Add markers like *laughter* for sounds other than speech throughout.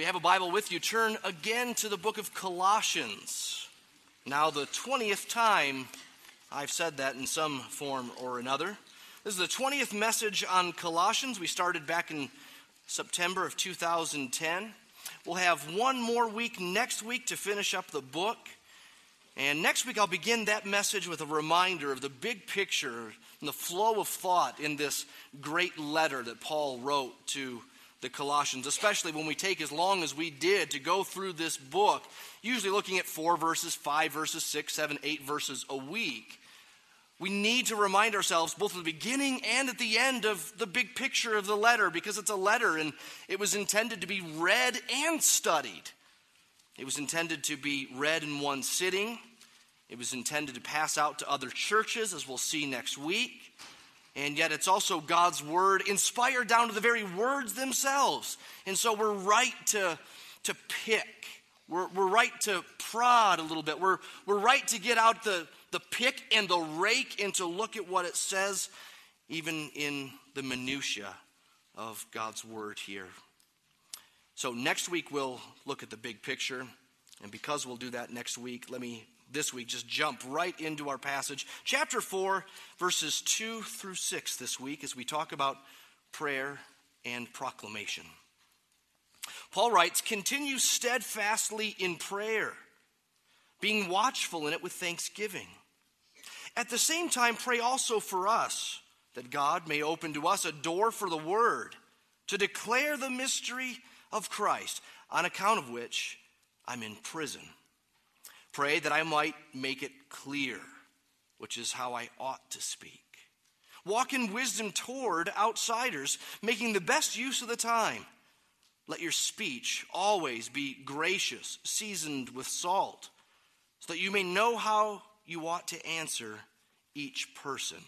you have a Bible with you, turn again to the book of Colossians. Now, the 20th time I've said that in some form or another. This is the 20th message on Colossians. We started back in September of 2010. We'll have one more week next week to finish up the book. And next week, I'll begin that message with a reminder of the big picture and the flow of thought in this great letter that Paul wrote to the Colossians, especially when we take as long as we did to go through this book, usually looking at four verses, five verses, six, seven, eight verses a week. We need to remind ourselves both at the beginning and at the end of the big picture of the letter because it's a letter and it was intended to be read and studied. It was intended to be read in one sitting. It was intended to pass out to other churches, as we'll see next week and yet it's also God's word inspired down to the very words themselves. And so we're right to, to pick. We're, we're right to prod a little bit. We're, we're right to get out the, the pick and the rake and to look at what it says, even in the minutiae of God's word here. So next week we'll look at the big picture. And because we'll do that next week, let me this week just jump right into our passage. Chapter 4, verses 2 through 6 this week as we talk about prayer and proclamation. Paul writes, Continue steadfastly in prayer, being watchful in it with thanksgiving. At the same time, pray also for us, that God may open to us a door for the word, to declare the mystery of Christ, on account of which I'm in prison Pray that I might make it clear, which is how I ought to speak. Walk in wisdom toward outsiders, making the best use of the time. Let your speech always be gracious, seasoned with salt, so that you may know how you ought to answer each person.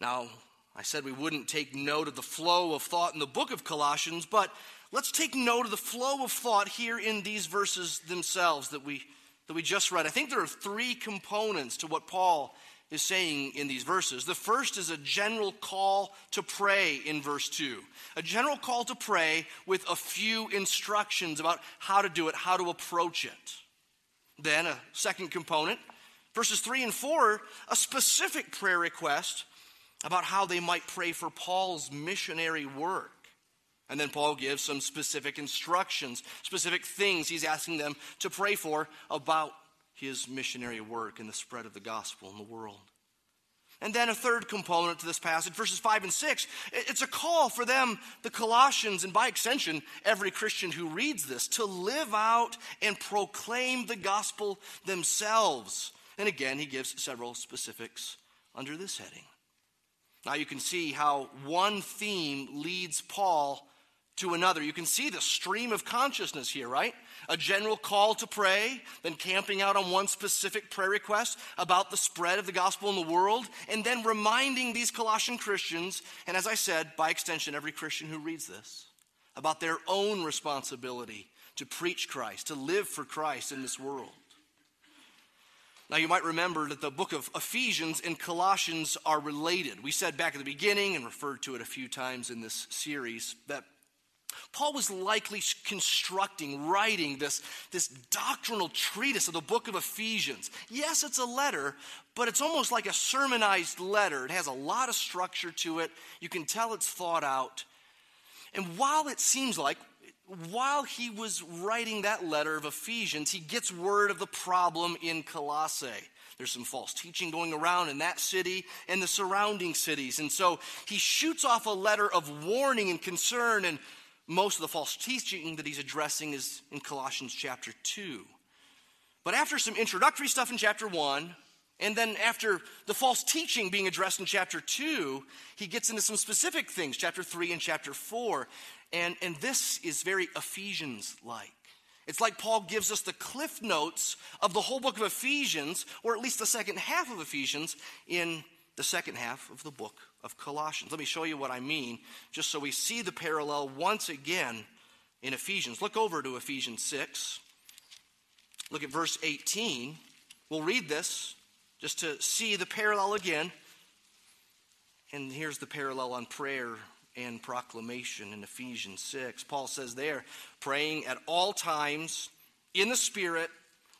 Now, I said we wouldn't take note of the flow of thought in the book of Colossians, but let's take note of the flow of thought here in these verses themselves that we, that we just read. I think there are three components to what Paul is saying in these verses. The first is a general call to pray in verse 2. A general call to pray with a few instructions about how to do it, how to approach it. Then a second component, verses 3 and 4, a specific prayer request about how they might pray for Paul's missionary work. And then Paul gives some specific instructions, specific things he's asking them to pray for about his missionary work and the spread of the gospel in the world. And then a third component to this passage, verses 5 and 6, it's a call for them, the Colossians, and by extension, every Christian who reads this, to live out and proclaim the gospel themselves. And again, he gives several specifics under this heading. Now you can see how one theme leads Paul to another. You can see the stream of consciousness here, right? A general call to pray, then camping out on one specific prayer request about the spread of the gospel in the world, and then reminding these Colossian Christians, and as I said, by extension, every Christian who reads this, about their own responsibility to preach Christ, to live for Christ in this world. Now, you might remember that the book of Ephesians and Colossians are related. We said back at the beginning and referred to it a few times in this series that Paul was likely constructing, writing this, this doctrinal treatise of the book of Ephesians. Yes, it's a letter, but it's almost like a sermonized letter. It has a lot of structure to it. You can tell it's thought out. And while it seems like, while he was writing that letter of Ephesians, he gets word of the problem in Colossae. There's some false teaching going around in that city and the surrounding cities. And so he shoots off a letter of warning and concern and most of the false teaching that he's addressing is in Colossians chapter 2. But after some introductory stuff in chapter 1, and then after the false teaching being addressed in chapter 2, he gets into some specific things, chapter 3 and chapter 4. And, and this is very Ephesians like. It's like Paul gives us the cliff notes of the whole book of Ephesians, or at least the second half of Ephesians, in the second half of the book of Colossians. Let me show you what I mean, just so we see the parallel once again in Ephesians. Look over to Ephesians 6. Look at verse 18. We'll read this just to see the parallel again. And here's the parallel on prayer and proclamation in Ephesians 6. Paul says there, praying at all times in the Spirit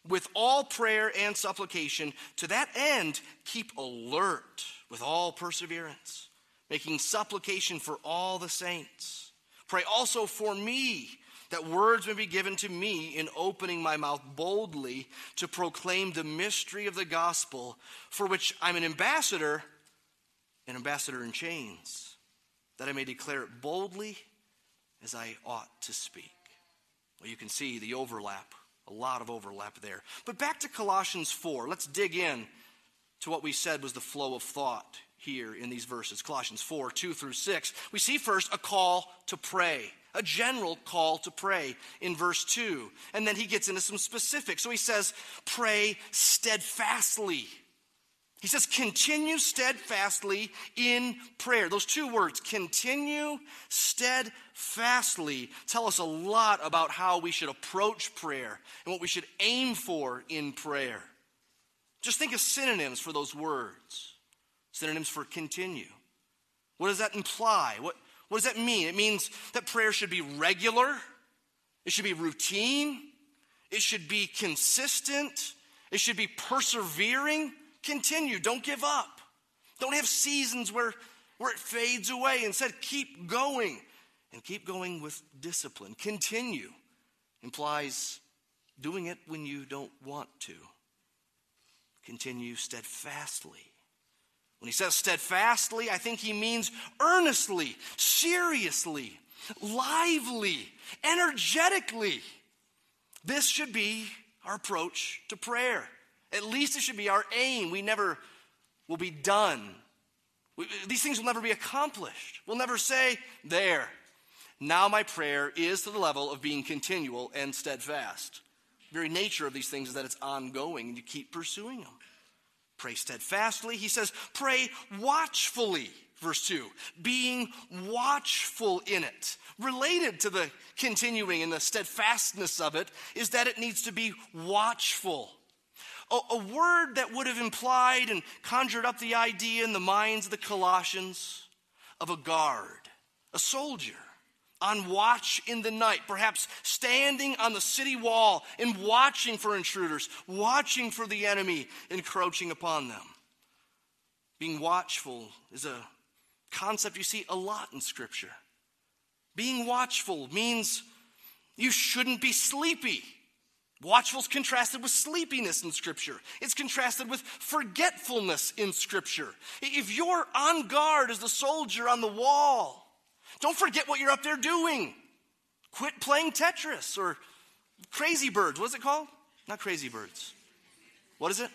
with all prayer and supplication. To that end, keep alert with all perseverance, making supplication for all the saints. Pray also for me that words may be given to me in opening my mouth boldly to proclaim the mystery of the gospel, for which I'm an ambassador, an ambassador in chains, that I may declare it boldly as I ought to speak. Well, you can see the overlap, a lot of overlap there. But back to Colossians 4. Let's dig in to what we said was the flow of thought here in these verses. Colossians 4 2 through 6. We see first a call to pray a general call to pray in verse 2. And then he gets into some specifics. So he says, pray steadfastly. He says, continue steadfastly in prayer. Those two words, continue steadfastly, tell us a lot about how we should approach prayer and what we should aim for in prayer. Just think of synonyms for those words. Synonyms for continue. What does that imply? What, what does that mean? It means that prayer should be regular, it should be routine, it should be consistent, it should be persevering. Continue, don't give up. Don't have seasons where, where it fades away. Instead, keep going and keep going with discipline. Continue implies doing it when you don't want to. Continue steadfastly when he says steadfastly, I think he means earnestly, seriously, lively, energetically. This should be our approach to prayer. At least it should be our aim. We never will be done. We, these things will never be accomplished. We'll never say, There, now my prayer is to the level of being continual and steadfast. The very nature of these things is that it's ongoing and you keep pursuing them. Pray steadfastly. He says, pray watchfully. Verse 2, being watchful in it. Related to the continuing and the steadfastness of it is that it needs to be watchful. A, a word that would have implied and conjured up the idea in the minds of the Colossians of a guard, a soldier on watch in the night, perhaps standing on the city wall and watching for intruders, watching for the enemy encroaching upon them. Being watchful is a concept you see a lot in Scripture. Being watchful means you shouldn't be sleepy. Watchful is contrasted with sleepiness in Scripture. It's contrasted with forgetfulness in Scripture. If you're on guard as the soldier on the wall, don't forget what you're up there doing. Quit playing Tetris or Crazy Birds. What's it called? Not Crazy Birds. What is it?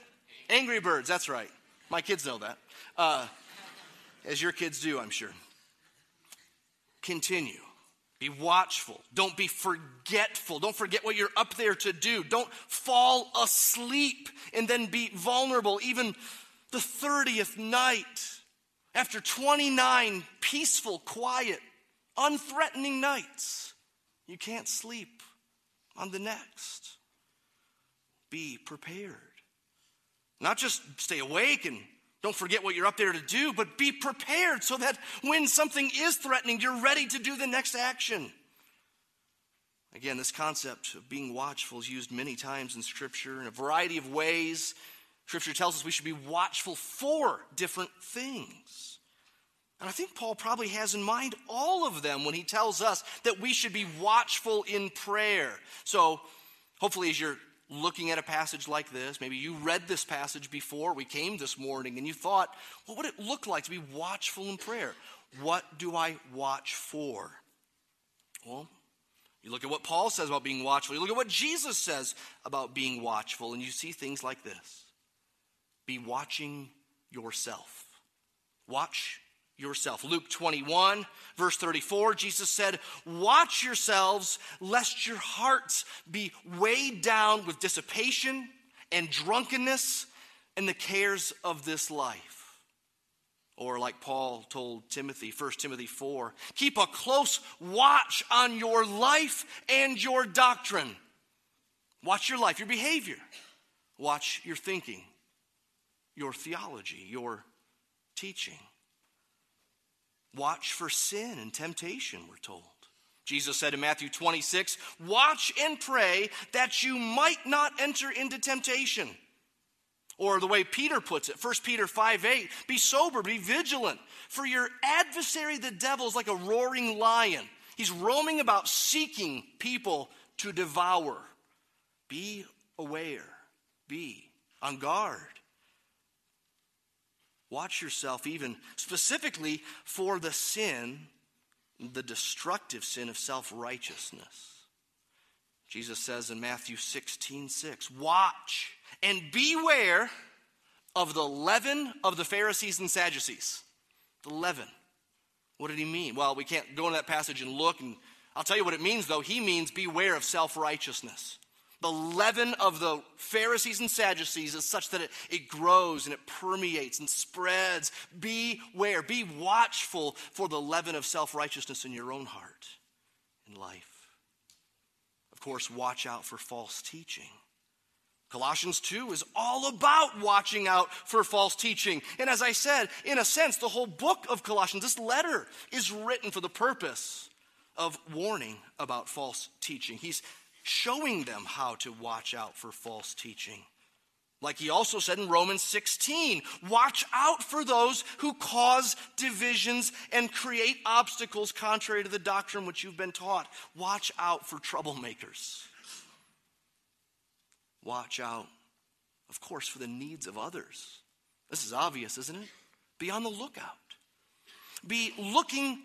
Angry Birds, that's right. My kids know that. Uh, as your kids do, I'm sure. Continue. Be watchful. Don't be forgetful. Don't forget what you're up there to do. Don't fall asleep and then be vulnerable. Even the 30th night, after 29 peaceful, quiet unthreatening nights. You can't sleep on the next. Be prepared. Not just stay awake and don't forget what you're up there to do, but be prepared so that when something is threatening, you're ready to do the next action. Again, this concept of being watchful is used many times in Scripture in a variety of ways. Scripture tells us we should be watchful for different things. And I think Paul probably has in mind all of them when he tells us that we should be watchful in prayer. So, hopefully, as you're looking at a passage like this, maybe you read this passage before we came this morning and you thought, what would it look like to be watchful in prayer? What do I watch for? Well, you look at what Paul says about being watchful, you look at what Jesus says about being watchful, and you see things like this Be watching yourself. Watch yourself. Luke 21, verse 34, Jesus said, Watch yourselves, lest your hearts be weighed down with dissipation and drunkenness and the cares of this life. Or, like Paul told Timothy, 1 Timothy 4, keep a close watch on your life and your doctrine. Watch your life, your behavior. Watch your thinking, your theology, your teaching. Watch for sin and temptation, we're told. Jesus said in Matthew 26, Watch and pray that you might not enter into temptation. Or the way Peter puts it, 1 Peter 5 8, be sober, be vigilant, for your adversary, the devil, is like a roaring lion. He's roaming about seeking people to devour. Be aware, be on guard. Watch yourself, even specifically for the sin, the destructive sin of self righteousness. Jesus says in Matthew 16 6, Watch and beware of the leaven of the Pharisees and Sadducees. The leaven. What did he mean? Well, we can't go into that passage and look, and I'll tell you what it means, though. He means beware of self righteousness. The leaven of the Pharisees and Sadducees is such that it, it grows and it permeates and spreads. Beware, be watchful for the leaven of self righteousness in your own heart and life. Of course, watch out for false teaching. Colossians 2 is all about watching out for false teaching. And as I said, in a sense, the whole book of Colossians, this letter, is written for the purpose of warning about false teaching. He's showing them how to watch out for false teaching. Like he also said in Romans 16, watch out for those who cause divisions and create obstacles contrary to the doctrine which you've been taught. Watch out for troublemakers. Watch out, of course, for the needs of others. This is obvious, isn't it? Be on the lookout. Be looking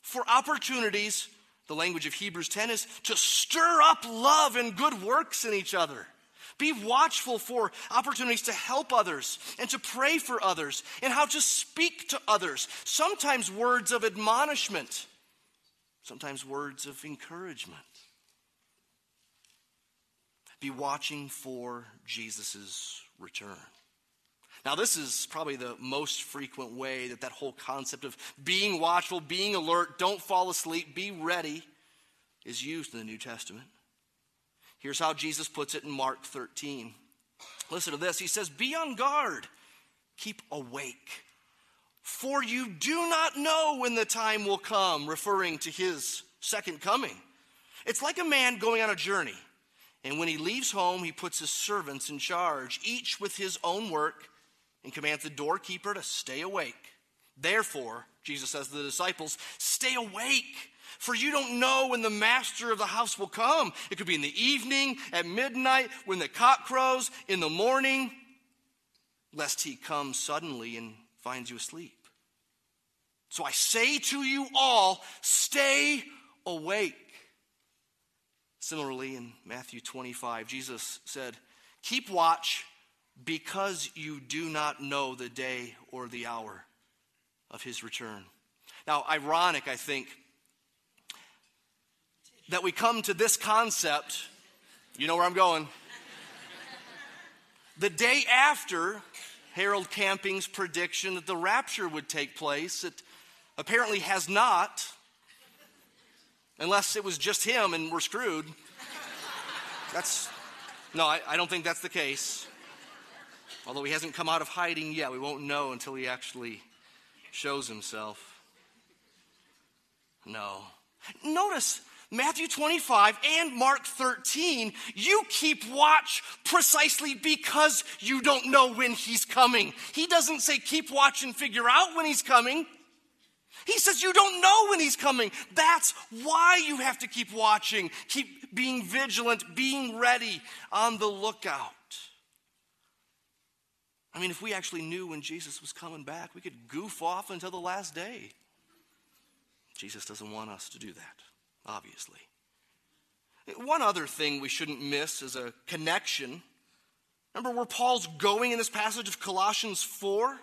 for opportunities. The language of Hebrews 10 is to stir up love and good works in each other. Be watchful for opportunities to help others and to pray for others and how to speak to others. Sometimes words of admonishment, sometimes words of encouragement. Be watching for Jesus' return. Now, this is probably the most frequent way that that whole concept of being watchful, being alert, don't fall asleep, be ready is used in the New Testament. Here's how Jesus puts it in Mark 13. Listen to this. He says, Be on guard, keep awake, for you do not know when the time will come, referring to his second coming. It's like a man going on a journey, and when he leaves home, he puts his servants in charge, each with his own work, and commands the doorkeeper to stay awake. Therefore, Jesus says to the disciples, Stay awake for you don't know when the master of the house will come. It could be in the evening, at midnight, when the cock crows, in the morning, lest he come suddenly and finds you asleep. So I say to you all, stay awake. Similarly, in Matthew 25, Jesus said, Keep watch because you do not know the day or the hour of his return. Now, ironic, I think, that we come to this concept. You know where I'm going. *laughs* the day after Harold Camping's prediction that the rapture would take place, it apparently has not, unless it was just him and we're screwed. *laughs* That's, no, I, I don't think that's the case. Although he hasn't come out of hiding yet, we won't know until he actually shows himself. No. Notice Matthew 25 and Mark 13, you keep watch precisely because you don't know when he's coming. He doesn't say keep watch and figure out when he's coming. He says you don't know when he's coming. That's why you have to keep watching, keep being vigilant, being ready, on the lookout. I mean, if we actually knew when Jesus was coming back, we could goof off until the last day. Jesus doesn't want us to do that obviously. One other thing we shouldn't miss is a connection. Remember where Paul's going in this passage of Colossians 4?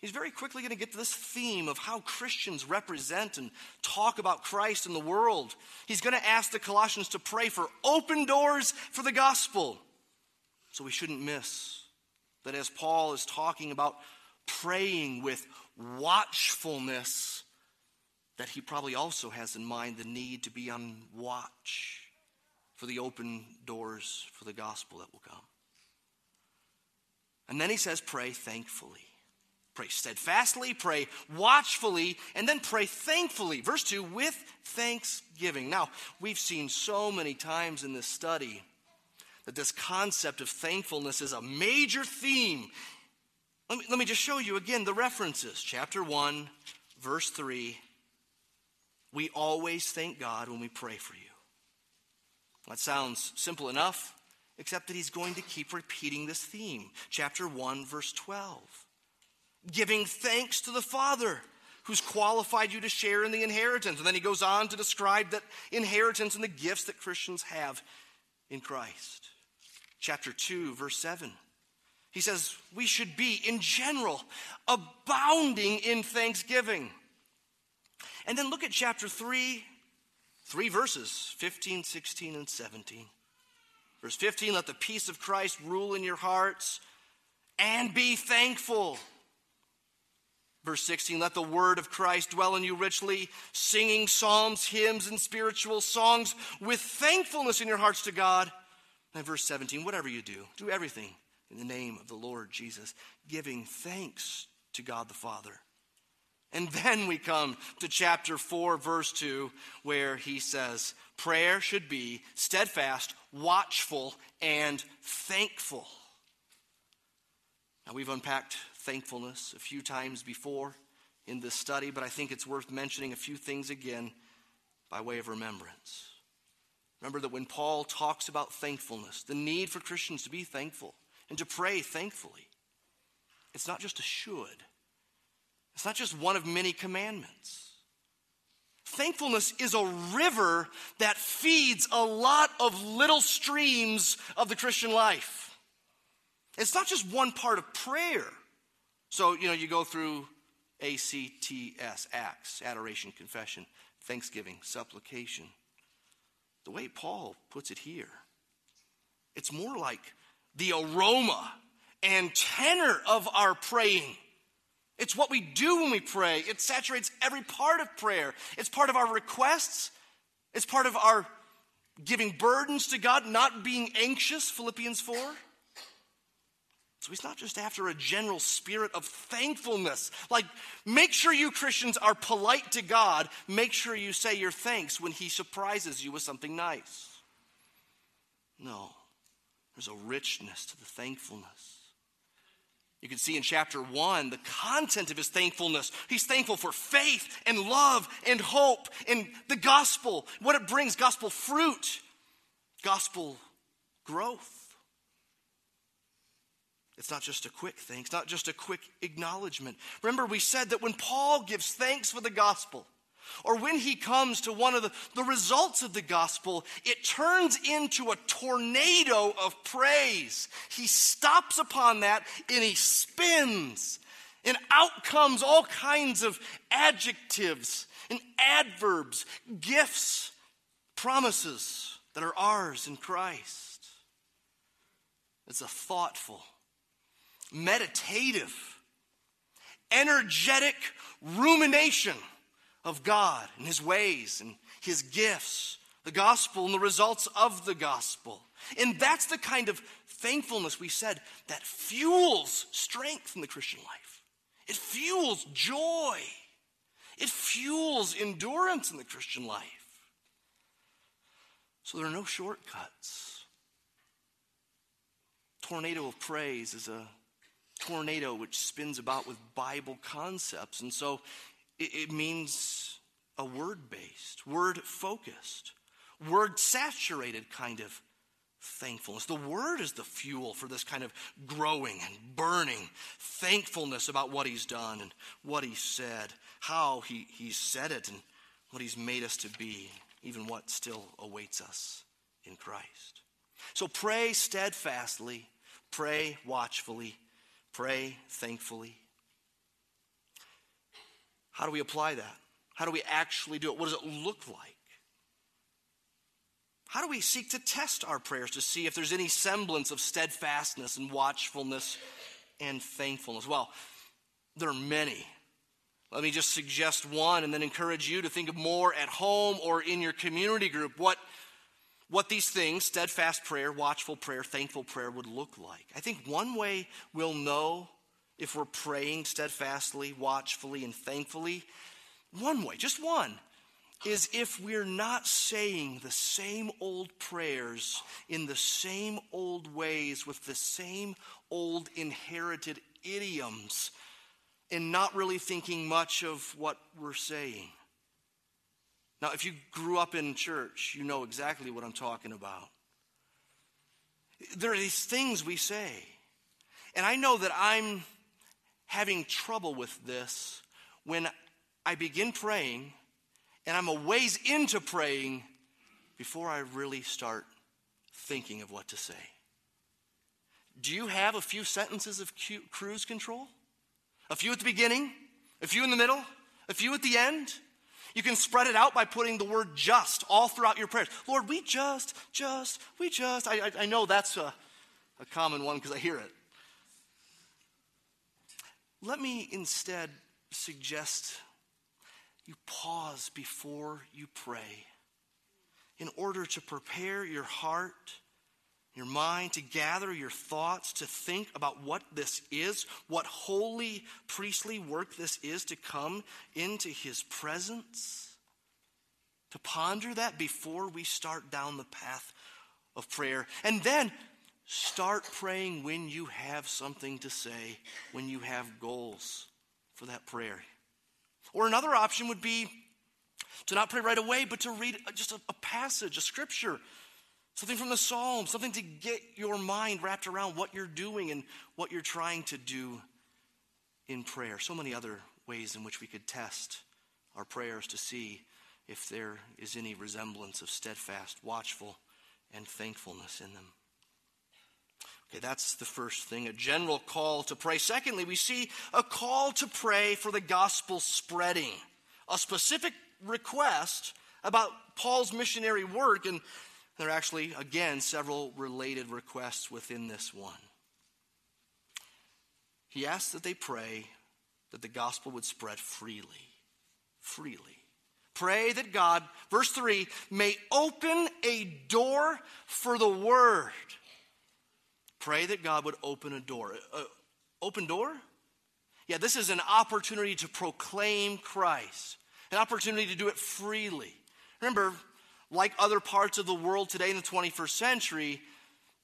He's very quickly going to get to this theme of how Christians represent and talk about Christ in the world. He's going to ask the Colossians to pray for open doors for the gospel. So we shouldn't miss that as Paul is talking about praying with watchfulness, that he probably also has in mind the need to be on watch for the open doors for the gospel that will come. And then he says, pray thankfully. Pray steadfastly, pray watchfully, and then pray thankfully. Verse 2 with thanksgiving. Now, we've seen so many times in this study that this concept of thankfulness is a major theme. Let me, let me just show you again the references. Chapter 1, verse 3. We always thank God when we pray for you. That sounds simple enough, except that he's going to keep repeating this theme. Chapter 1, verse 12 giving thanks to the Father who's qualified you to share in the inheritance. And then he goes on to describe that inheritance and the gifts that Christians have in Christ. Chapter 2, verse 7. He says, We should be, in general, abounding in thanksgiving. And then look at chapter 3, three verses 15, 16, and 17. Verse 15, let the peace of Christ rule in your hearts and be thankful. Verse 16, let the word of Christ dwell in you richly, singing psalms, hymns, and spiritual songs with thankfulness in your hearts to God. And verse 17, whatever you do, do everything in the name of the Lord Jesus, giving thanks to God the Father. And *laughs* then we come to chapter 4, verse 2, where he says, Prayer should be steadfast, watchful, and thankful. Now, we've unpacked thankfulness a few times before in this study, but I think it's worth mentioning a few things again by way of remembrance. Remember that when Paul talks about thankfulness, the need for Christians to be thankful and to pray thankfully, it's not just a should, it's not just one of many commandments. Thankfulness is a river that feeds a lot of little streams of the Christian life. It's not just one part of prayer. So, you know, you go through ACTS, acts, adoration, confession, thanksgiving, supplication. The way Paul puts it here, it's more like the aroma and tenor of our praying. It's what we do when we pray. It saturates every part of prayer. It's part of our requests. It's part of our giving burdens to God, not being anxious, Philippians 4. So he's not just after a general spirit of thankfulness. Like, make sure you Christians are polite to God. Make sure you say your thanks when he surprises you with something nice. No, there's a richness to the thankfulness. You can see in chapter one the content of his thankfulness. He's thankful for faith and love and hope and the gospel, what it brings gospel fruit, gospel growth. It's not just a quick thing, it's not just a quick acknowledgement. Remember, we said that when Paul gives thanks for the gospel, or when he comes to one of the, the results of the gospel, it turns into a tornado of praise. He stops upon that and he spins. And out comes all kinds of adjectives and adverbs, gifts, promises that are ours in Christ. It's a thoughtful, meditative, energetic rumination of God and His ways and His gifts, the gospel and the results of the gospel. And that's the kind of thankfulness we said that fuels strength in the Christian life. It fuels joy. It fuels endurance in the Christian life. So there are no shortcuts. Tornado of praise is a tornado which spins about with Bible concepts. And so it, it means a word based, word focused, word saturated kind of thankfulness. The word is the fuel for this kind of growing and burning thankfulness about what he's done and what he said, how he, he said it, and what he's made us to be, even what still awaits us in Christ. So pray steadfastly, pray watchfully, Pray thankfully. How do we apply that? How do we actually do it? What does it look like? How do we seek to test our prayers to see if there's any semblance of steadfastness and watchfulness and thankfulness? Well, there are many. Let me just suggest one and then encourage you to think of more at home or in your community group. What what these things, steadfast prayer, watchful prayer, thankful prayer, would look like. I think one way we'll know if we're praying steadfastly, watchfully, and thankfully? One way, just one, is if we're not saying the same old prayers in the same old ways with the same old inherited idioms and not really thinking much of what we're saying. Now, if you grew up in church, you know exactly what I'm talking about. There are these things we say. And I know that I'm having trouble with this when I begin praying and I'm a ways into praying before I really start thinking of what to say. Do you have a few sentences of cruise control? A few at the beginning, a few in the middle, a few at the end? You can spread it out by putting the word just all throughout your prayers. Lord, we just, just, we just. I, I, I know that's a, a common one because I hear it. Let me instead suggest you pause before you pray in order to prepare your heart, your mind, to gather your thoughts, to think about what this is, what holy priestly work this is to come into his presence, to ponder that before we start down the path of prayer. And then start praying when you have something to say, when you have goals for that prayer. Or another option would be to not pray right away, but to read just a, a passage, a scripture, something from the Psalms, something to get your mind wrapped around what you're doing and what you're trying to do in prayer. So many other ways in which we could test our prayers to see if there is any resemblance of steadfast, watchful, and thankfulness in them. Okay, that's the first thing, a general call to pray. Secondly, we see a call to pray for the gospel spreading, a specific request about Paul's missionary work, and there are actually, again, several related requests within this one. He asks that they pray that the gospel would spread freely. Freely. Pray that God, verse 3, may open a door for the word Pray that God would open a door. Uh, open door? Yeah, this is an opportunity to proclaim Christ, an opportunity to do it freely. Remember, like other parts of the world today in the 21st century,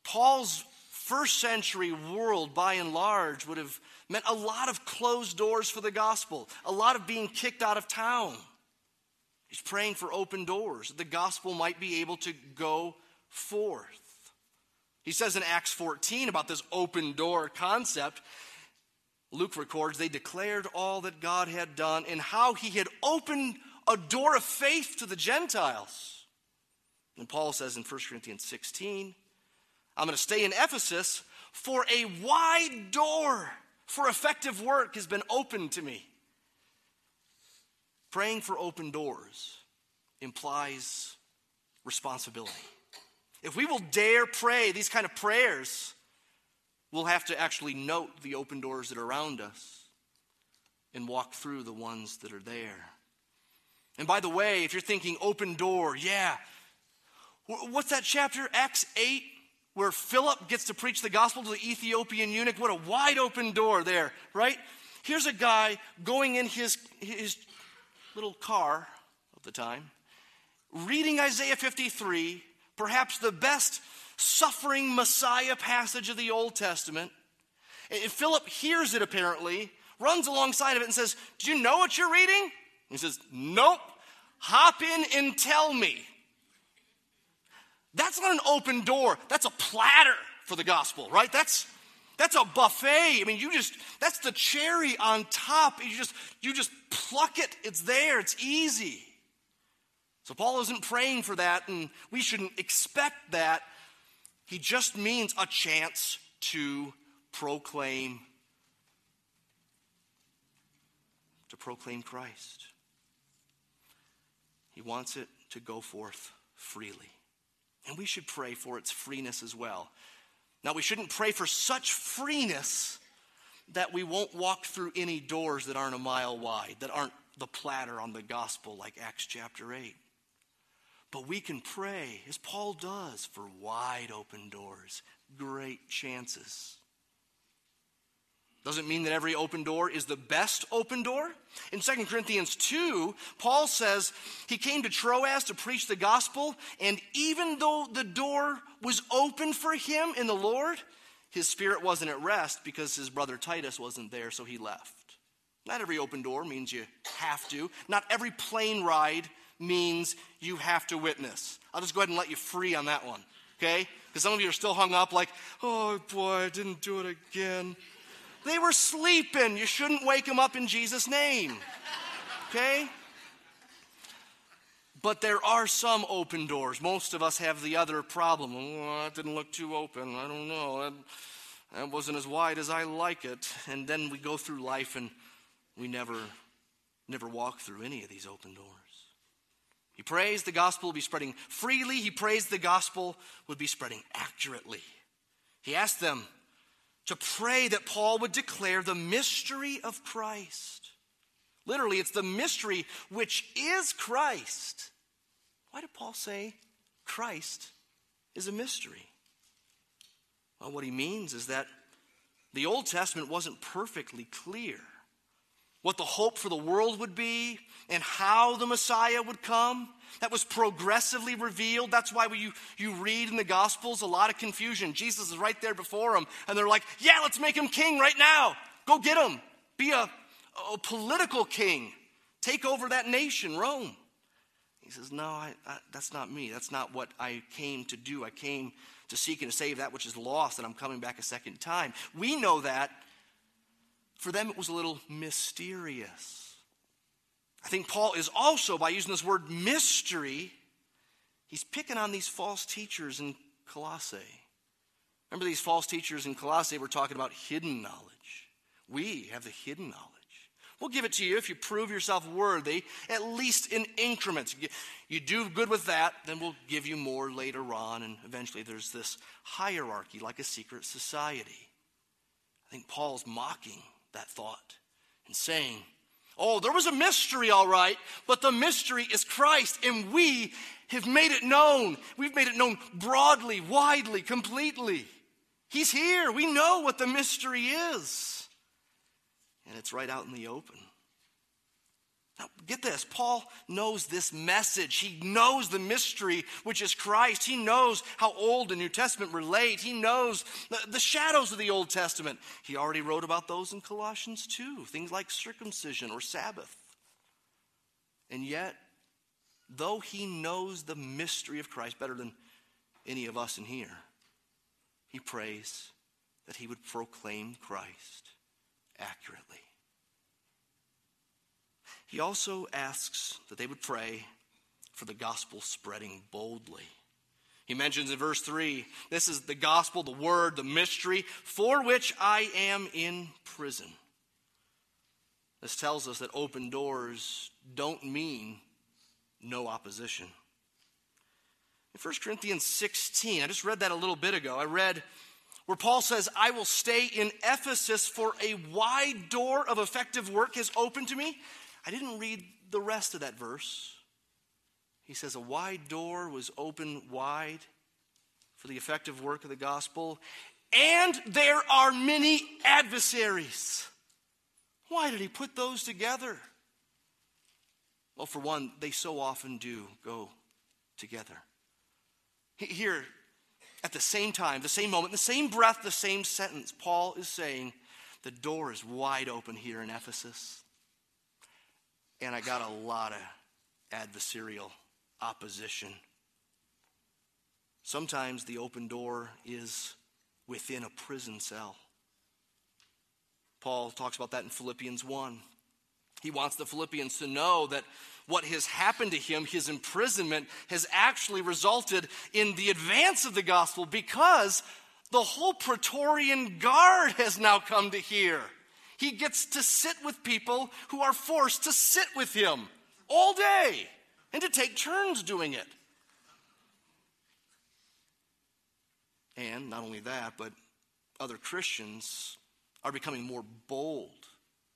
Paul's first century world, by and large, would have meant a lot of closed doors for the gospel, a lot of being kicked out of town. He's praying for open doors, that the gospel might be able to go forth. He says in Acts 14 about this open door concept. Luke records they declared all that God had done and how he had opened a door of faith to the Gentiles. And Paul says in 1 Corinthians 16, I'm going to stay in Ephesus, for a wide door for effective work has been opened to me. Praying for open doors implies responsibility. If we will dare pray these kind of prayers, we'll have to actually note the open doors that are around us and walk through the ones that are there. And by the way, if you're thinking open door, yeah. What's that chapter? Acts 8, where Philip gets to preach the gospel to the Ethiopian eunuch. What a wide open door there, right? Here's a guy going in his, his little car of the time, reading Isaiah 53, perhaps the best suffering Messiah passage of the Old Testament. And Philip hears it apparently, runs alongside of it, and says, Do you know what you're reading? he says, Nope. Hop in and tell me. That's not an open door, that's a platter for the gospel, right? That's that's a buffet. I mean, you just that's the cherry on top. You just you just pluck it. It's there. It's easy. So Paul isn't praying for that, and we shouldn't expect that. He just means a chance to proclaim to proclaim Christ. He wants it to go forth freely. And we should pray for its freeness as well. Now, we shouldn't pray for such freeness that we won't walk through any doors that aren't a mile wide, that aren't the platter on the gospel like Acts chapter 8. But we can pray, as Paul does, for wide open doors, great chances. Doesn't mean that every open door is the best open door. In 2 Corinthians 2, Paul says he came to Troas to preach the gospel, and even though the door was open for him in the Lord, his spirit wasn't at rest because his brother Titus wasn't there, so he left. Not every open door means you have to. Not every plane ride means you have to witness. I'll just go ahead and let you free on that one, okay? Because some of you are still hung up like, oh boy, I didn't do it again. They were sleeping. You shouldn't wake them up in Jesus' name, okay? But there are some open doors. Most of us have the other problem. Oh, that didn't look too open. I don't know. That, that wasn't as wide as I like it. And then we go through life and we never, never walk through any of these open doors. He prays the gospel would be spreading freely. He prays the gospel would be spreading accurately. He asked them to pray that Paul would declare the mystery of Christ. Literally, it's the mystery which is Christ. Why did Paul say Christ is a mystery? Well, what he means is that the Old Testament wasn't perfectly clear what the hope for the world would be, and how the Messiah would come. That was progressively revealed. That's why you, you read in the Gospels a lot of confusion. Jesus is right there before them, and they're like, Yeah, let's make him king right now. Go get him. Be a, a political king. Take over that nation, Rome. He says, No, I, I, that's not me. That's not what I came to do. I came to seek and to save that which is lost, and I'm coming back a second time. We know that for them, it was a little mysterious. I think Paul is also, by using this word mystery, he's picking on these false teachers in Colossae. Remember, these false teachers in Colossae were talking about hidden knowledge. We have the hidden knowledge. We'll give it to you if you prove yourself worthy, at least in increments. You do good with that, then we'll give you more later on, and eventually there's this hierarchy like a secret society. I think Paul's mocking that thought and saying, Oh, there was a mystery, all right, but the mystery is Christ, and we have made it known. We've made it known broadly, widely, completely. He's here. We know what the mystery is. And it's right out in the open. Now, get this Paul knows this message. He knows the mystery, which is Christ. He knows how Old and New Testament relate. He knows the, the, shadows of the Old Testament. He already wrote about those in Colossians 2, things like circumcision or Sabbath. And yet, though he knows the mystery of Christ better than any of us in here, he prays that he would proclaim Christ accurately. He also asks that they would pray for the gospel spreading boldly. He mentions in verse 3 this is the gospel, the word, the mystery for which I am in prison. This tells us that open doors don't mean no opposition. In 1 Corinthians 16, I just read that a little bit ago. I read where Paul says, I will stay in Ephesus for a wide door of effective work has opened to me. I didn't read the rest of that verse. He says, A wide door was open wide for the effective work of the gospel, and there are many adversaries. Why did he put those together? Well, for one, they so often do go together. Here, at the same time, the same moment, the same breath, the same sentence, Paul is saying, The door is wide open here in Ephesus and I got a lot of adversarial opposition. Sometimes the open door is within a prison cell. Paul talks about that in Philippians 1. He wants the Philippians to know that what has happened to him, his imprisonment, has actually resulted in the advance of the gospel because the whole Praetorian Guard has now come to hear. He gets to sit with people who are forced to sit with him all day and to take turns doing it. And not only that, but other Christians are becoming more bold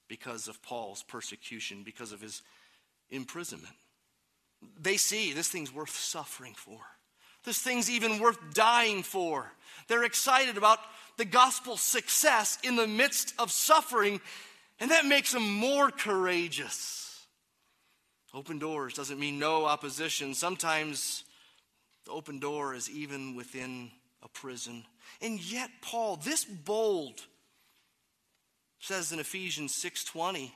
because of Paul's persecution, because of his imprisonment. They see this thing's worth suffering for. This thing's even worth dying for. They're excited about the gospel success in the midst of suffering, and that makes them more courageous. Open doors doesn't mean no opposition. Sometimes the open door is even within a prison. And yet Paul, this bold, says in Ephesians 6:20,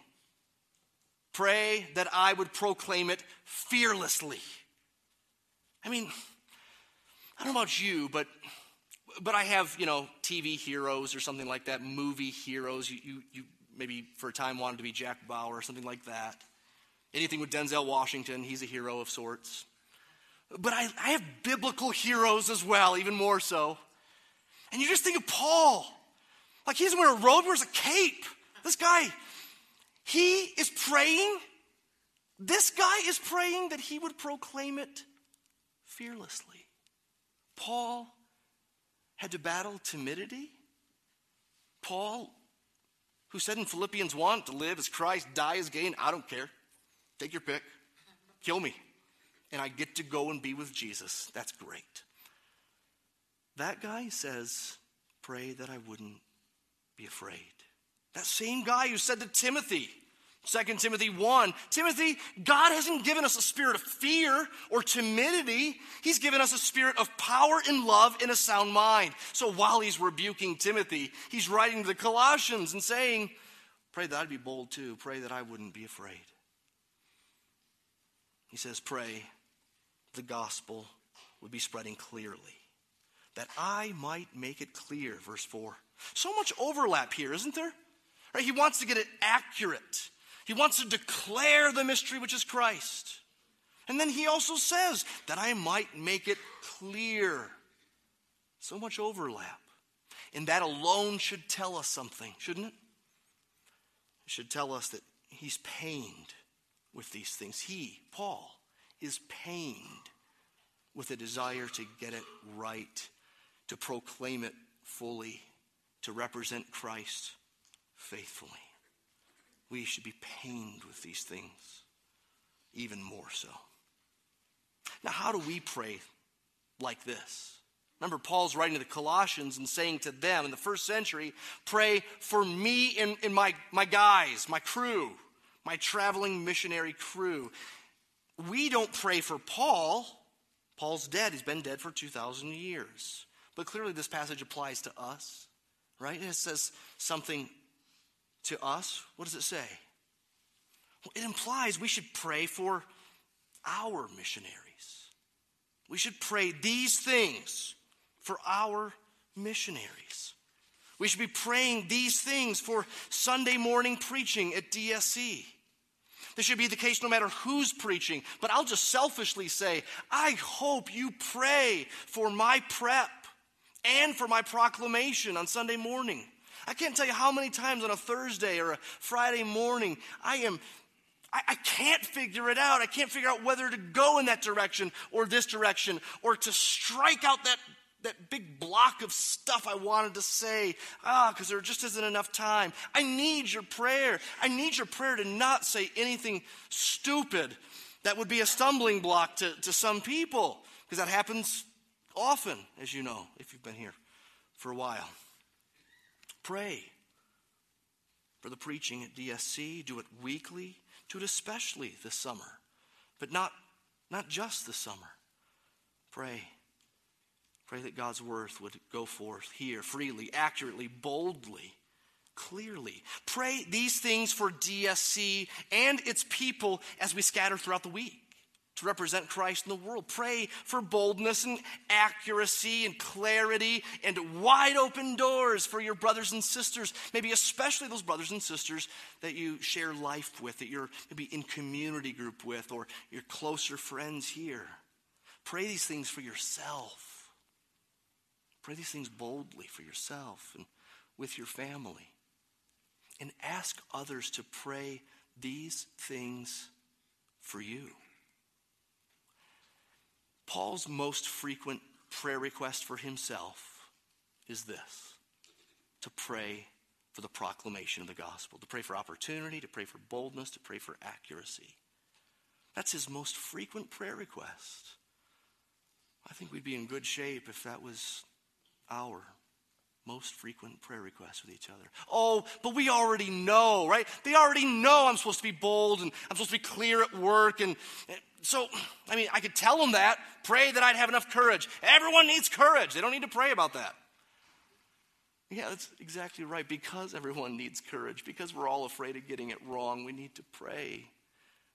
pray that I would proclaim it fearlessly. I mean, I don't know about you, but but I have, you know, TV heroes or something like that, movie heroes. You, you, you maybe for a time wanted to be Jack Bauer or something like that. Anything with Denzel Washington, he's a hero of sorts. But I, I have biblical heroes as well, even more so. And you just think of Paul. Like he doesn't wear a robe, wears a cape. This guy, he is praying. This guy is praying that he would proclaim it fearlessly. Paul had to battle timidity. Paul, who said in Philippians 1 to live as Christ, die as gain, I don't care. Take your pick, kill me, and I get to go and be with Jesus. That's great. That guy says, Pray that I wouldn't be afraid. That same guy who said to Timothy, 2 Timothy 1. Timothy, God hasn't given us a spirit of fear or timidity. He's given us a spirit of power and love and a sound mind. So while he's rebuking Timothy, he's writing to the Colossians and saying, Pray that I'd be bold too. Pray that I wouldn't be afraid. He says, Pray the gospel would be spreading clearly, that I might make it clear. Verse 4. So much overlap here, isn't there? Right? He wants to get it accurate. He wants to declare the mystery which is Christ. And then he also says that I might make it clear. So much overlap. And that alone should tell us something, shouldn't it? It should tell us that he's pained with these things. He, Paul, is pained with a desire to get it right, to proclaim it fully, to represent Christ faithfully we should be pained with these things even more so. Now, how do we pray like this? Remember, Paul's writing to the Colossians and saying to them in the first century, pray for me and, and my, my guys, my crew, my traveling missionary crew. We don't pray for Paul. Paul's dead. He's been dead for 2,000 years. But clearly, this passage applies to us, right? It says something to us, what does it say? Well, it implies we should pray for our missionaries. We should pray these things for our missionaries. We should be praying these things for Sunday morning preaching at DSC. This should be the case no matter who's preaching. But I'll just selfishly say, I hope you pray for my prep and for my proclamation on Sunday morning. I can't tell you how many times on a Thursday or a Friday morning I am I, can't figure it out. I can't figure out whether to go in that direction or this direction or to strike out that, that big block of stuff I wanted to say. Ah, because there just isn't enough time. I need your prayer. I need your prayer to not say anything stupid that would be a stumbling block to, to some people. Because that happens often, as you know, if you've been here for a while. Pray for the preaching at DSC. Do it weekly. Do it especially this summer, but not, not just this summer. Pray. Pray that God's word would go forth here freely, accurately, boldly, clearly. Pray these things for DSC and its people as we scatter throughout the week to represent Christ in the world. Pray for boldness and accuracy and clarity and wide open doors for your brothers and sisters, maybe especially those brothers and sisters that you share life with, that you're maybe in community group with, or your closer friends here. Pray these things for yourself. Pray these things boldly for yourself and with your family. And ask others to pray these things for you. Paul's most frequent prayer request for himself is this to pray for the proclamation of the gospel, to pray for opportunity, to pray for boldness, to pray for accuracy. That's his most frequent prayer request. I think we'd be in good shape if that was our most frequent prayer requests with each other. Oh, but we already know, right? They already know I'm supposed to be bold and I'm supposed to be clear at work. And so, I mean, I could tell them that, pray that I'd have enough courage. Everyone needs courage. They don't need to pray about that. Yeah, that's exactly right. Because everyone needs courage, because we're all afraid of getting it wrong, we need to pray.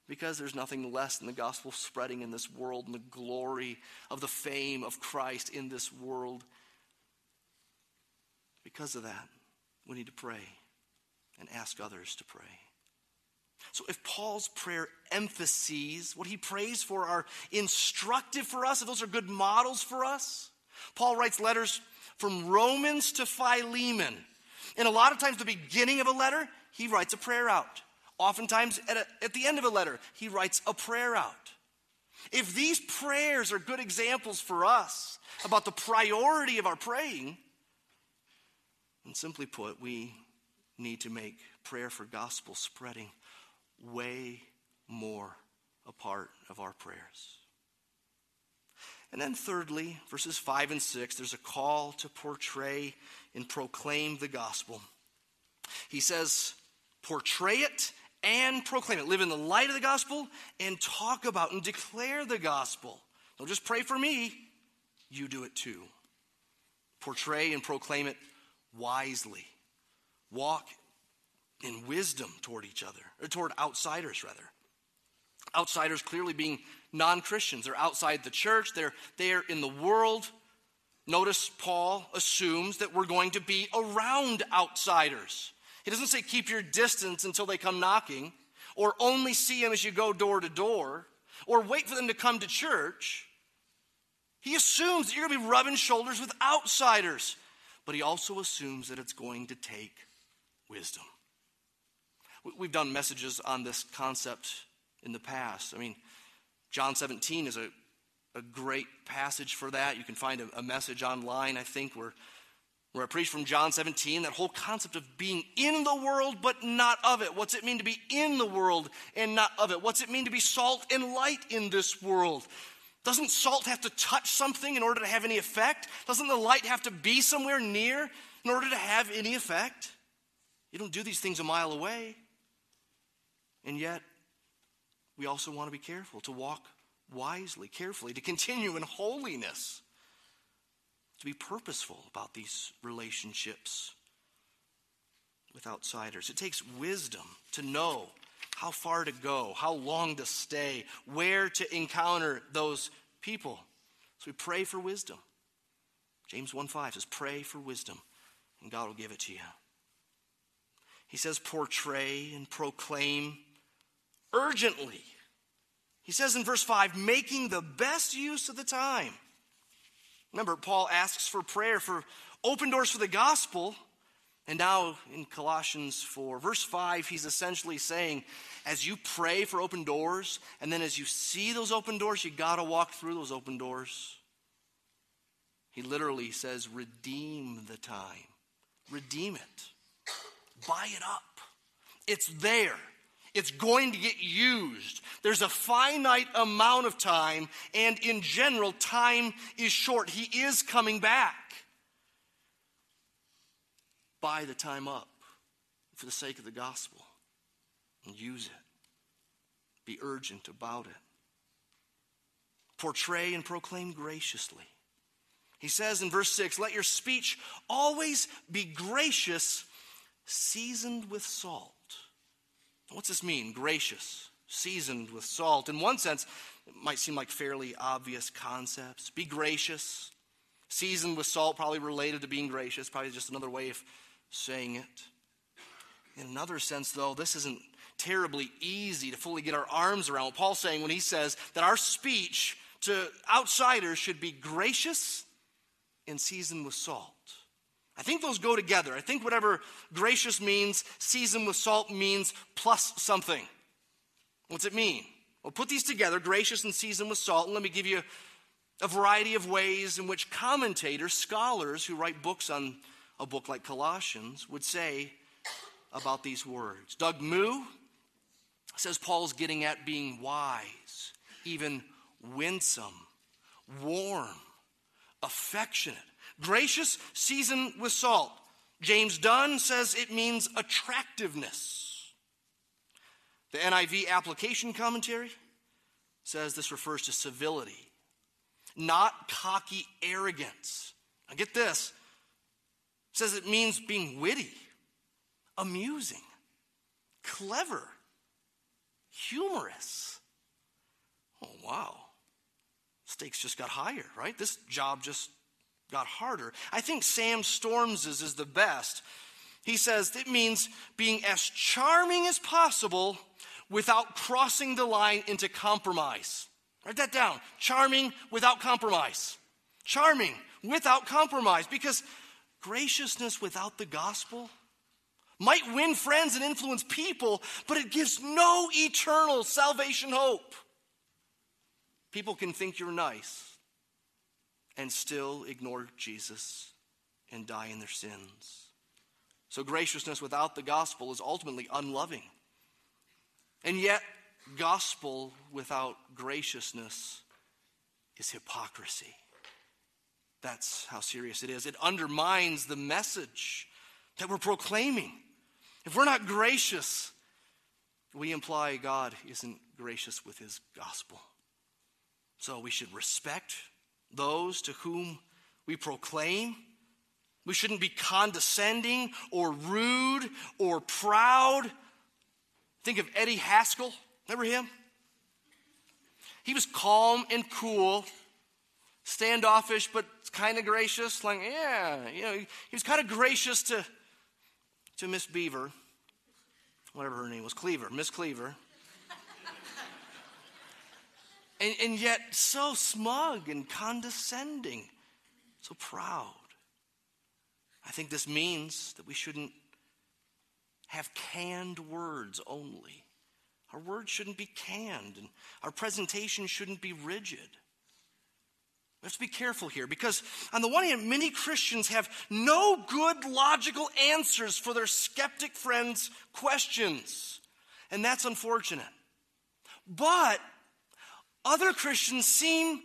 Because there's nothing less than the gospel spreading in this world and the glory of the fame of Christ in this world. Because of that, we need to pray and ask others to pray. So, if Paul's prayer emphases, what he prays for, are instructive for us, if those are good models for us, Paul writes letters from Romans to Philemon. And a lot of times, the beginning of a letter, he writes a prayer out. Oftentimes, at, a, at the end of a letter, he writes a prayer out. If these prayers are good examples for us about the priority of our praying, and simply put, we need to make prayer for gospel spreading way more a part of our prayers. And then, thirdly, verses 5 and 6, there's a call to portray and proclaim the gospel. He says, portray it and proclaim it. Live in the light of the gospel and talk about and declare the gospel. Don't just pray for me, you do it too. Portray and proclaim it wisely. Walk in wisdom toward each other, or toward outsiders, rather. Outsiders clearly being non Christians. They're outside the church, they're they're in the world. Notice Paul assumes that we're going to be around outsiders. He doesn't say keep your distance until they come knocking, or only see them as you go door to door, or wait for them to come to church. He assumes that you're going to be rubbing shoulders with outsiders but he also assumes that it's going to take wisdom. We've done messages on this concept in the past. I mean, John 17 is a, a great passage for that. You can find a, a message online, I think, where, where I preach from John 17, that whole concept of being in the world but not of it. What's it mean to be in the world and not of it? What's it mean to be salt and light in this world? Doesn't salt have to touch something in order to have any effect? Doesn't the light have to be somewhere near in order to have any effect? You don't do these things a mile away. And yet, we also want to be careful, to walk wisely, carefully, to continue in holiness, to be purposeful about these relationships with outsiders. It takes wisdom to know how far to go, how long to stay, where to encounter those people. So we pray for wisdom. James 1 5 says, Pray for wisdom, and God will give it to you. He says, Portray and proclaim urgently. He says in verse 5, making the best use of the time. Remember, Paul asks for prayer for open doors for the gospel and now in Colossians 4, verse 5, he's essentially saying, as you pray for open doors, and then as you see those open doors, you got to walk through those open doors. He literally says, redeem the time, redeem it, buy it up. It's there. It's going to get used. There's a finite amount of time, and in general, time is short. He is coming back buy the time up for the sake of the gospel and use it. Be urgent about it. Portray and proclaim graciously. He says in verse 6 let your speech always be gracious, seasoned with salt. What's this mean? Gracious, seasoned with salt. In one sense, it might seem like fairly obvious concepts. Be gracious, seasoned with salt, probably related to being gracious, probably just another way of saying it. In another sense, though, this isn't terribly easy to fully get our arms around what Paul's saying when he says that our speech to outsiders should be gracious and seasoned with salt. I think those go together. I think whatever gracious means, seasoned with salt means plus something. What's it mean? Well, put these together, gracious and seasoned with salt, and let me give you a variety of ways in which commentators, scholars who write books on a book like Colossians would say about these words. Doug Moo says Paul's getting at being wise, even winsome, warm, affectionate, Gracious, seasoned with salt. James Dunn says it means attractiveness. The NIV application commentary says this refers to civility, not cocky arrogance. Now get this. Says it means being witty, amusing, clever, humorous. Oh, wow. Stakes just got higher, right? This job just got harder. I think Sam Storms's is the best. He says it means being as charming as possible without crossing the line into compromise. Write that down. Charming without compromise. Charming without compromise. Because graciousness without the gospel might win friends and influence people, but it gives no eternal salvation hope. People can think you're nice and still ignore Jesus and die in their sins. So, graciousness without the gospel is ultimately unloving. And yet, gospel without graciousness is hypocrisy. That's how serious it is. It undermines the message that we're proclaiming. If we're not gracious, we imply God isn't gracious with his gospel. So we should respect those to whom we proclaim. We shouldn't be condescending or rude or proud. Think of Eddie Haskell. Remember him? He was calm and cool, standoffish, but kind of gracious. Like, yeah, you know, he was kind of gracious to, to Miss Beaver, whatever her name was, Cleaver, Miss Cleaver *laughs* and, and yet so smug and condescending, so proud. I think this means that we shouldn't have canned words only. Our words shouldn't be canned, and our presentation shouldn't be rigid. We have to be careful here because, on the one hand, many Christians have no good logical answers for their skeptic friends' questions, and that's unfortunate. But other Christians seem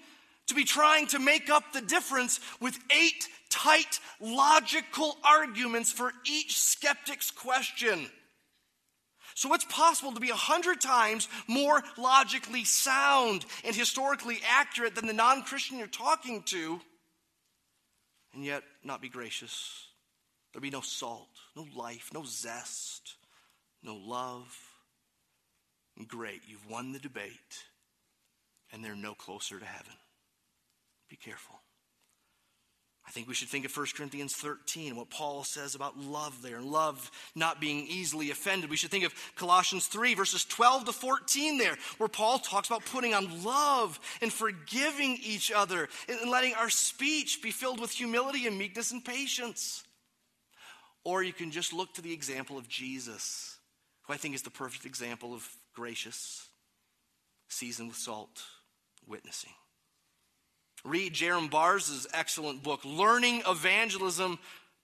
to be trying to make up the difference with eight tight, logical arguments for each skeptic's question. So it's possible to be a hundred times more logically sound and historically accurate than the non Christian you're talking to, and yet not be gracious. There'll be no salt, no life, no zest, no love. Great, you've won the debate and they're no closer to heaven. Be careful. I think we should think of 1 Corinthians 13, what Paul says about love there, and love not being easily offended. We should think of Colossians 3, verses 12 to 14 there, where Paul talks about putting on love and forgiving each other and letting our speech be filled with humility and meekness and patience. Or you can just look to the example of Jesus, who I think is the perfect example of gracious, seasoned with salt witnessing. Read Jerram Barrs' excellent book, Learning Evangelism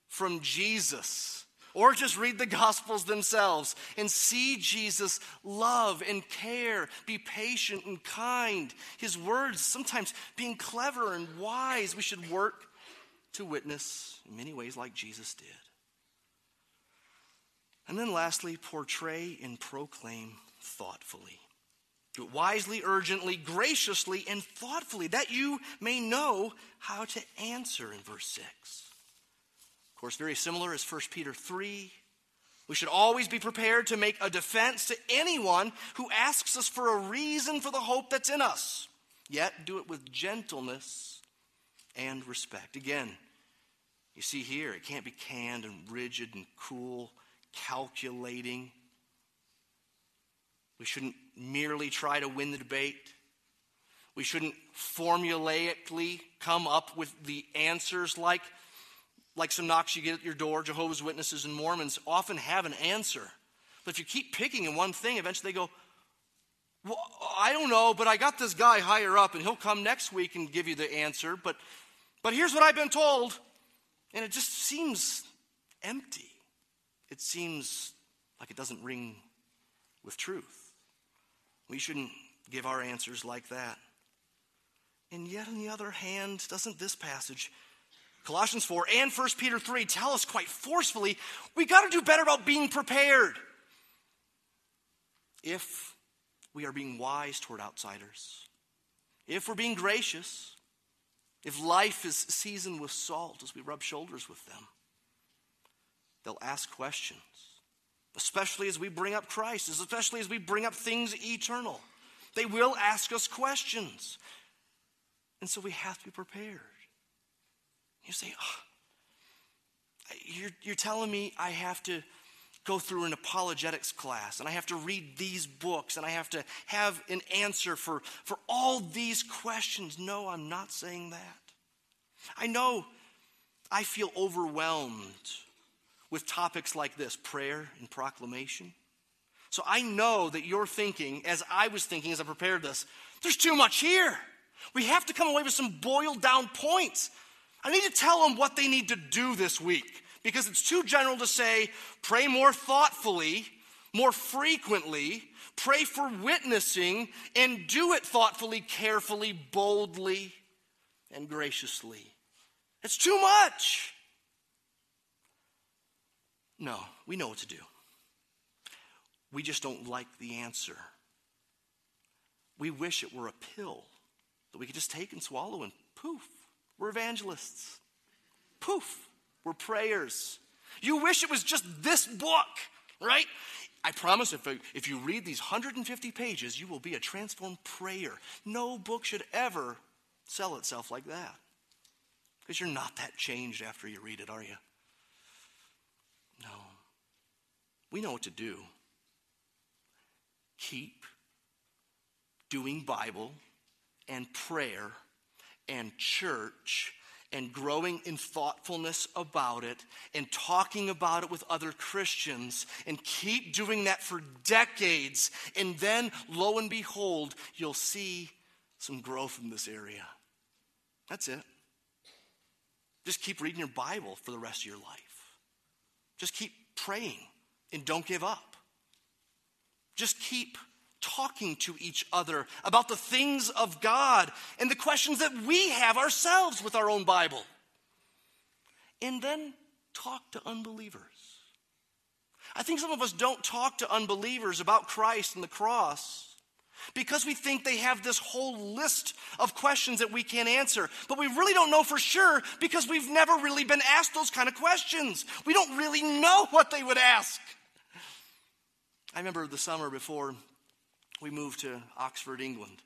from Jesus. Or just read the *laughs* Gospels themselves and see Jesus love and care, be patient and kind. His words, sometimes being clever and wise, we should work to witness in many ways like Jesus did. And then lastly, portray and proclaim thoughtfully. Do it wisely, urgently, graciously, and thoughtfully, that you may know how to answer in verse 6. Of course, very similar as 1 Peter 3. We should always be prepared to make a defense to anyone who asks us for a reason for the hope that's in us, yet do it with gentleness and respect. Again, you see here, it can't be canned and rigid and cool, calculating. We shouldn't merely try to win the debate. We shouldn't formulaically come up with the answers like, like some knocks you get at your door. Jehovah's Witnesses and Mormons often have an answer. But if you keep picking in one thing, eventually they go, Well, I don't know, but I got this guy higher up and he'll come next week and give you the answer. But, but here's what I've been told. And it just seems empty. It seems like it doesn't ring with truth. We shouldn't give our answers like that. And yet, on the other hand, doesn't this passage Colossians 4 and 1 Peter 3 tell us quite forcefully we got to do better about being prepared. If we are being wise toward outsiders, if we're being gracious, if life is seasoned with salt as we rub shoulders with them, they'll ask questions, especially as we bring up Christ, especially as we bring up things eternal. They will ask us questions. And so we have to be prepared. You say, oh, you're, you're telling me I have to go through an apologetics class and I have to read these books and I have to have an answer for, for all these questions. No, I'm not saying that. I know I feel overwhelmed with topics like this prayer and proclamation. So I know that you're thinking, as I was thinking as I prepared this, there's too much here. We have to come away with some boiled down points. I need to tell them what they need to do this week because it's too general to say, pray more thoughtfully, more frequently, pray for witnessing, and do it thoughtfully, carefully, boldly, and graciously. It's too much. No, we know what to do. We just don't like the answer. We wish it were a pill that we could just take and swallow and poof, we're evangelists. Poof, we're prayers. You wish it was just this book, right? I promise if, if you read these 150 pages, you will be a transformed prayer. No book should ever sell itself like that. Because you're not that changed after you read it, are you? No. We know what to do. Keep doing Bible and prayer and church and growing in thoughtfulness about it and talking about it with other Christians and keep doing that for decades. And then, lo and behold, you'll see some growth in this area. That's it. Just keep reading your Bible for the rest of your life. Just keep praying and don't give up. Just keep talking to each other about the things of God and the questions that we have ourselves with our own Bible. And then talk to unbelievers. I think some of us don't talk to unbelievers about Christ and the cross because we think they have this whole list of questions that we can't answer. But we really don't know for sure because we've never really been asked those kind of questions. We don't really know what they would ask. I remember the summer before we moved to Oxford, England.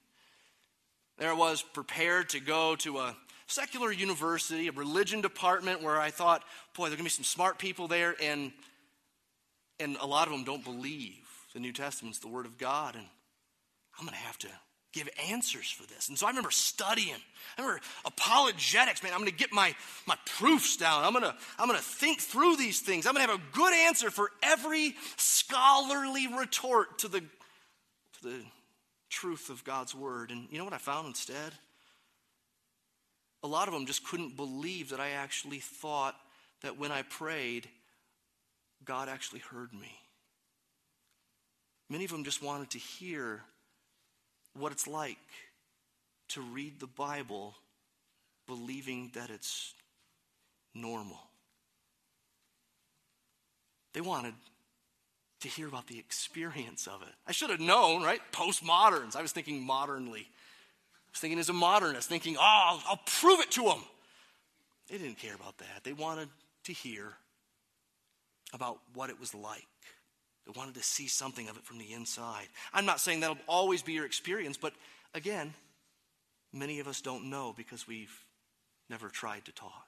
There I was prepared to go to a secular university, a religion department where I thought, boy, there are going to be some smart people there, and, and a lot of them don't believe the New Testament's the Word of God, and I'm going to have to give answers for this. And so I remember studying. I remember apologetics, man. I'm going to get my, my proofs down. I'm going to I'm going to think through these things. I'm going to have a good answer for every scholarly retort to the to the truth of God's word. And you know what I found instead? A lot of them just couldn't believe that I actually thought that when I prayed, God actually heard me. Many of them just wanted to hear what it's like to read the Bible believing that it's normal. They wanted to hear about the experience of it. I should have known, right? Postmoderns. I was thinking modernly. I was thinking as a modernist, thinking, oh, I'll, I'll prove it to them. They didn't care about that. They wanted to hear about what it was like. They wanted to see something of it from the inside. I'm not saying that'll always be your experience, but again, many of us don't know because we've never tried to talk.